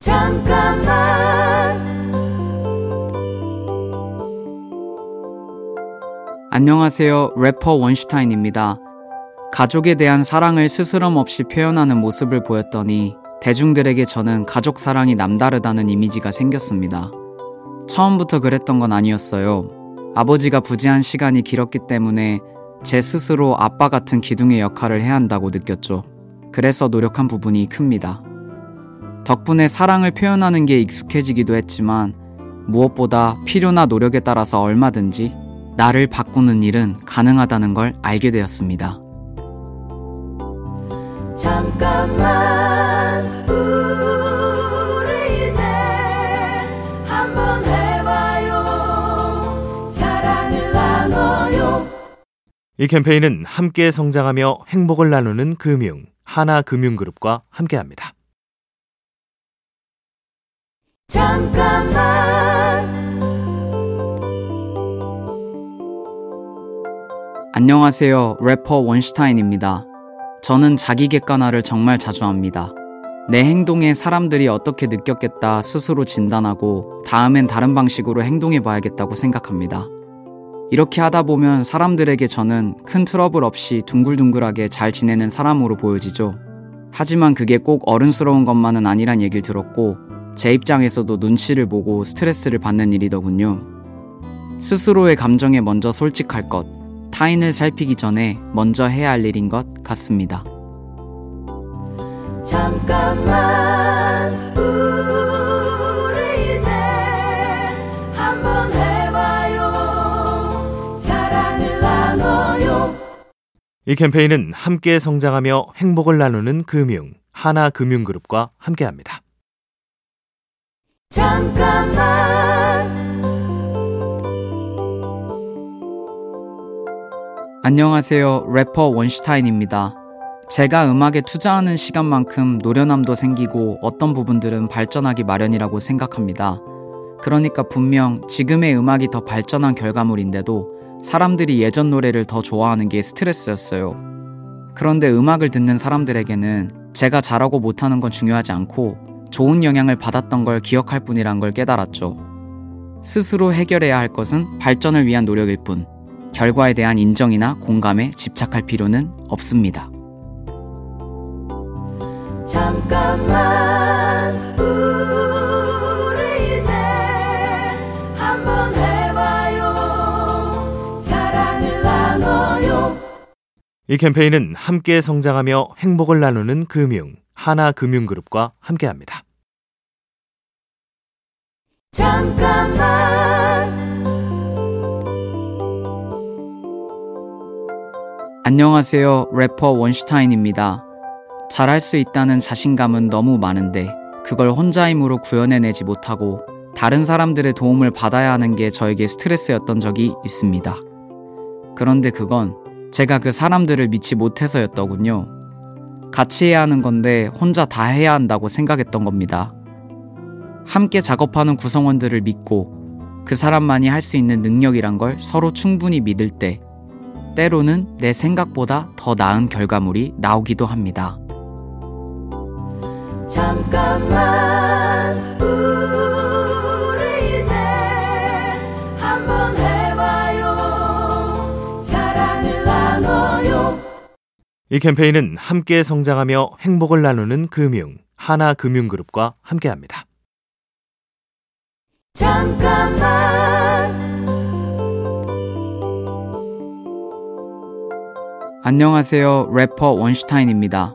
잠깐만 안녕하세요. 래퍼 원슈타인입니다. 가족에 대한 사랑을 스스럼 없이 표현하는 모습을 보였더니 대중들에게 저는 가족 사랑이 남다르다는 이미지가 생겼습니다. 처음부터 그랬던 건 아니었어요. 아버지가 부재한 시간이 길었기 때문에 제 스스로 아빠 같은 기둥의 역할을 해야 한다고 느꼈죠. 그래서 노력한 부분이 큽니다. 덕분에 사랑을 표현하는 게 익숙해지기도 했지만 무엇보다 필요나 노력에 따라서 얼마든지 나를 바꾸는 일은 가능하다는 걸 알게 되었습니다. 잠깐만 우리 이제 한번 해봐요 사랑을 나눠요 이 캠페인은 함께 성장하며 행복을 나누는 금융 하나금융그룹과 함께합니다. 잠깐만 안녕하세요. 래퍼 원슈타인입니다. 저는 자기 객관화를 정말 자주 합니다. 내 행동에 사람들이 어떻게 느꼈겠다 스스로 진단하고 다음엔 다른 방식으로 행동해 봐야겠다고 생각합니다. 이렇게 하다 보면 사람들에게 저는 큰 트러블 없이 둥글둥글하게 잘 지내는 사람으로 보여지죠. 하지만 그게 꼭 어른스러운 것만은 아니란 얘기를 들었고 제 입장에서도 눈치를 보고 스트레스를 받는 일이더군요. 스스로의 감정에 먼저 솔직할 것, 타인을 살피기 전에 먼저 해야 할 일인 것 같습니다. 잠깐만 우리 이제 한번 해봐요 사랑을 나눠요 이 캠페인은 함께 성장하며 행복을 나누는 금융 하나금융그룹과 함께합니다. 잠깐만 안녕하세요. 래퍼 원슈타인입니다. 제가 음악에 투자하는 시간만큼 노련함도 생기고 어떤 부분들은 발전하기 마련이라고 생각합니다. 그러니까 분명 지금의 음악이 더 발전한 결과물인데도 사람들이 예전 노래를 더 좋아하는 게 스트레스였어요. 그런데 음악을 듣는 사람들에게는 제가 잘하고 못하는 건 중요하지 않고 좋은 영향을 받았던 걸 기억할 뿐이란 걸 깨달았죠. 스스로 해결해야 할 것은 발전을 위한 노력일 뿐, 결과에 대한 인정이나 공감에 집착할 필요는 없습니다. 잠깐만 우리 이제 한번 해봐요 사랑을 나눠요 이 캠페인은 함께 성장하며 행복을 나누는 금융 하나금융그룹과 함께합니다. 잠깐만 안녕하세요. 래퍼 원슈타인입니다. 잘할 수 있다는 자신감은 너무 많은데 그걸 혼자 힘으로 구현해내지 못하고 다른 사람들의 도움을 받아야 하는 게 저에게 스트레스였던 적이 있습니다. 그런데 그건 제가 그 사람들을 믿지 못해서였더군요. 같이 해야 하는 건데 혼자 다 해야 한다고 생각했던 겁니다. 함께 작업하는 구성원들을 믿고 그 사람만이 할 수 있는 능력이란 걸 서로 충분히 믿을 때 때로는 내 생각보다 더 나은 결과물이 나오기도 합니다. 잠깐만 이 캠페인은 함께 성장하며 행복을 나누는 금융 하나금융그룹과 함께합니다. 잠깐만 안녕하세요. 래퍼 원슈타인입니다.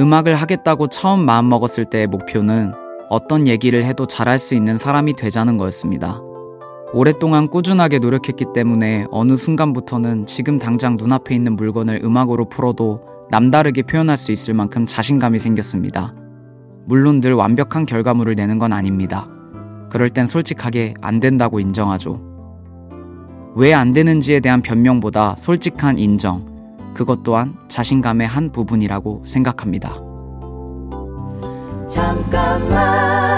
음악을 하겠다고 처음 마음먹었을 때의 목표는 어떤 얘기를 해도 잘할 수 있는 사람이 되자는 거였습니다. 오랫동안 꾸준하게 노력했기 때문에 어느 순간부터는 지금 당장 눈앞에 있는 물건을 음악으로 풀어도 남다르게 표현할 수 있을 만큼 자신감이 생겼습니다. 물론 늘 완벽한 결과물을 내는 건 아닙니다. 그럴 땐 솔직하게 안 된다고 인정하죠. 왜 안 되는지에 대한 변명보다 솔직한 인정, 그것 또한 자신감의 한 부분이라고 생각합니다. 잠깐만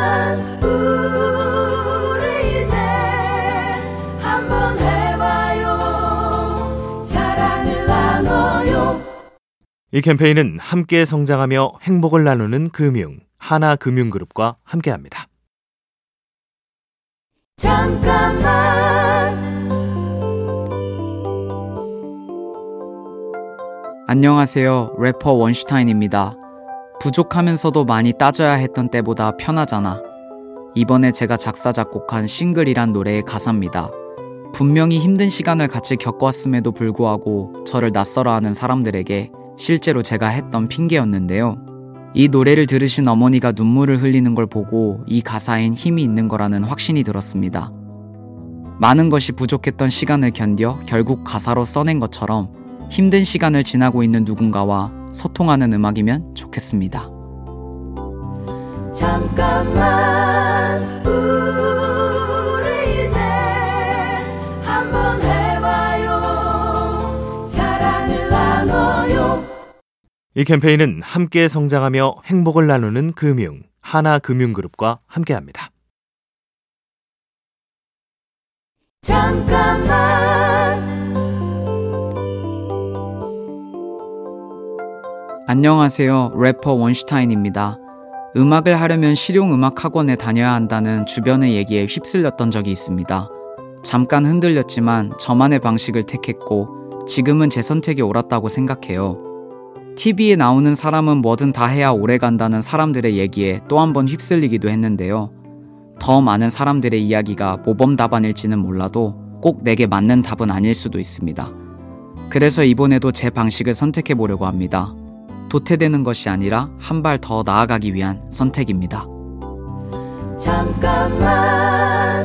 이 캠페인은 함께 성장하며 행복을 나누는 금융 하나금융그룹과 함께합니다. 잠깐만 안녕하세요. 래퍼 원슈타인입니다. 부족하면서도 많이 따져야 했던 때보다 편하잖아. 이번에 제가 작사, 작곡한 싱글이란 노래의 가사입니다. 분명히 힘든 시간을 같이 겪어왔음에도 불구하고 저를 낯설어 하는 사람들에게 실제로 제가 했던 핑계였는데요. 이 노래를 들으신 어머니가 눈물을 흘리는 걸 보고 이 가사엔 힘이 있는 거라는 확신이 들었습니다. 많은 것이 부족했던 시간을 견뎌 결국 가사로 써낸 것처럼 힘든 시간을 지나고 있는 누군가와 소통하는 음악이면 좋겠습니다. 잠깐만 이 캠페인은 함께 성장하며 행복을 나누는 금융 하나금융그룹과 함께합니다. 잠깐만 안녕하세요. 래퍼 원슈타인입니다. 음악을 하려면 실용음악 학원에 다녀야 한다는 주변의 얘기에 휩쓸렸던 적이 있습니다. 잠깐 흔들렸지만 저만의 방식을 택했고 지금은 제 선택이 옳았다고 생각해요. TV에 나오는 사람은 뭐든 다 해야 오래 간다는 사람들의 얘기에 또 한 번 휩쓸리기도 했는데요. 더 많은 사람들의 이야기가 모범 답안일지는 몰라도 꼭 내게 맞는 답은 아닐 수도 있습니다. 그래서 이번에도 제 방식을 선택해 보려고 합니다. 도태되는 것이 아니라 한 발 더 나아가기 위한 선택입니다. 잠깐만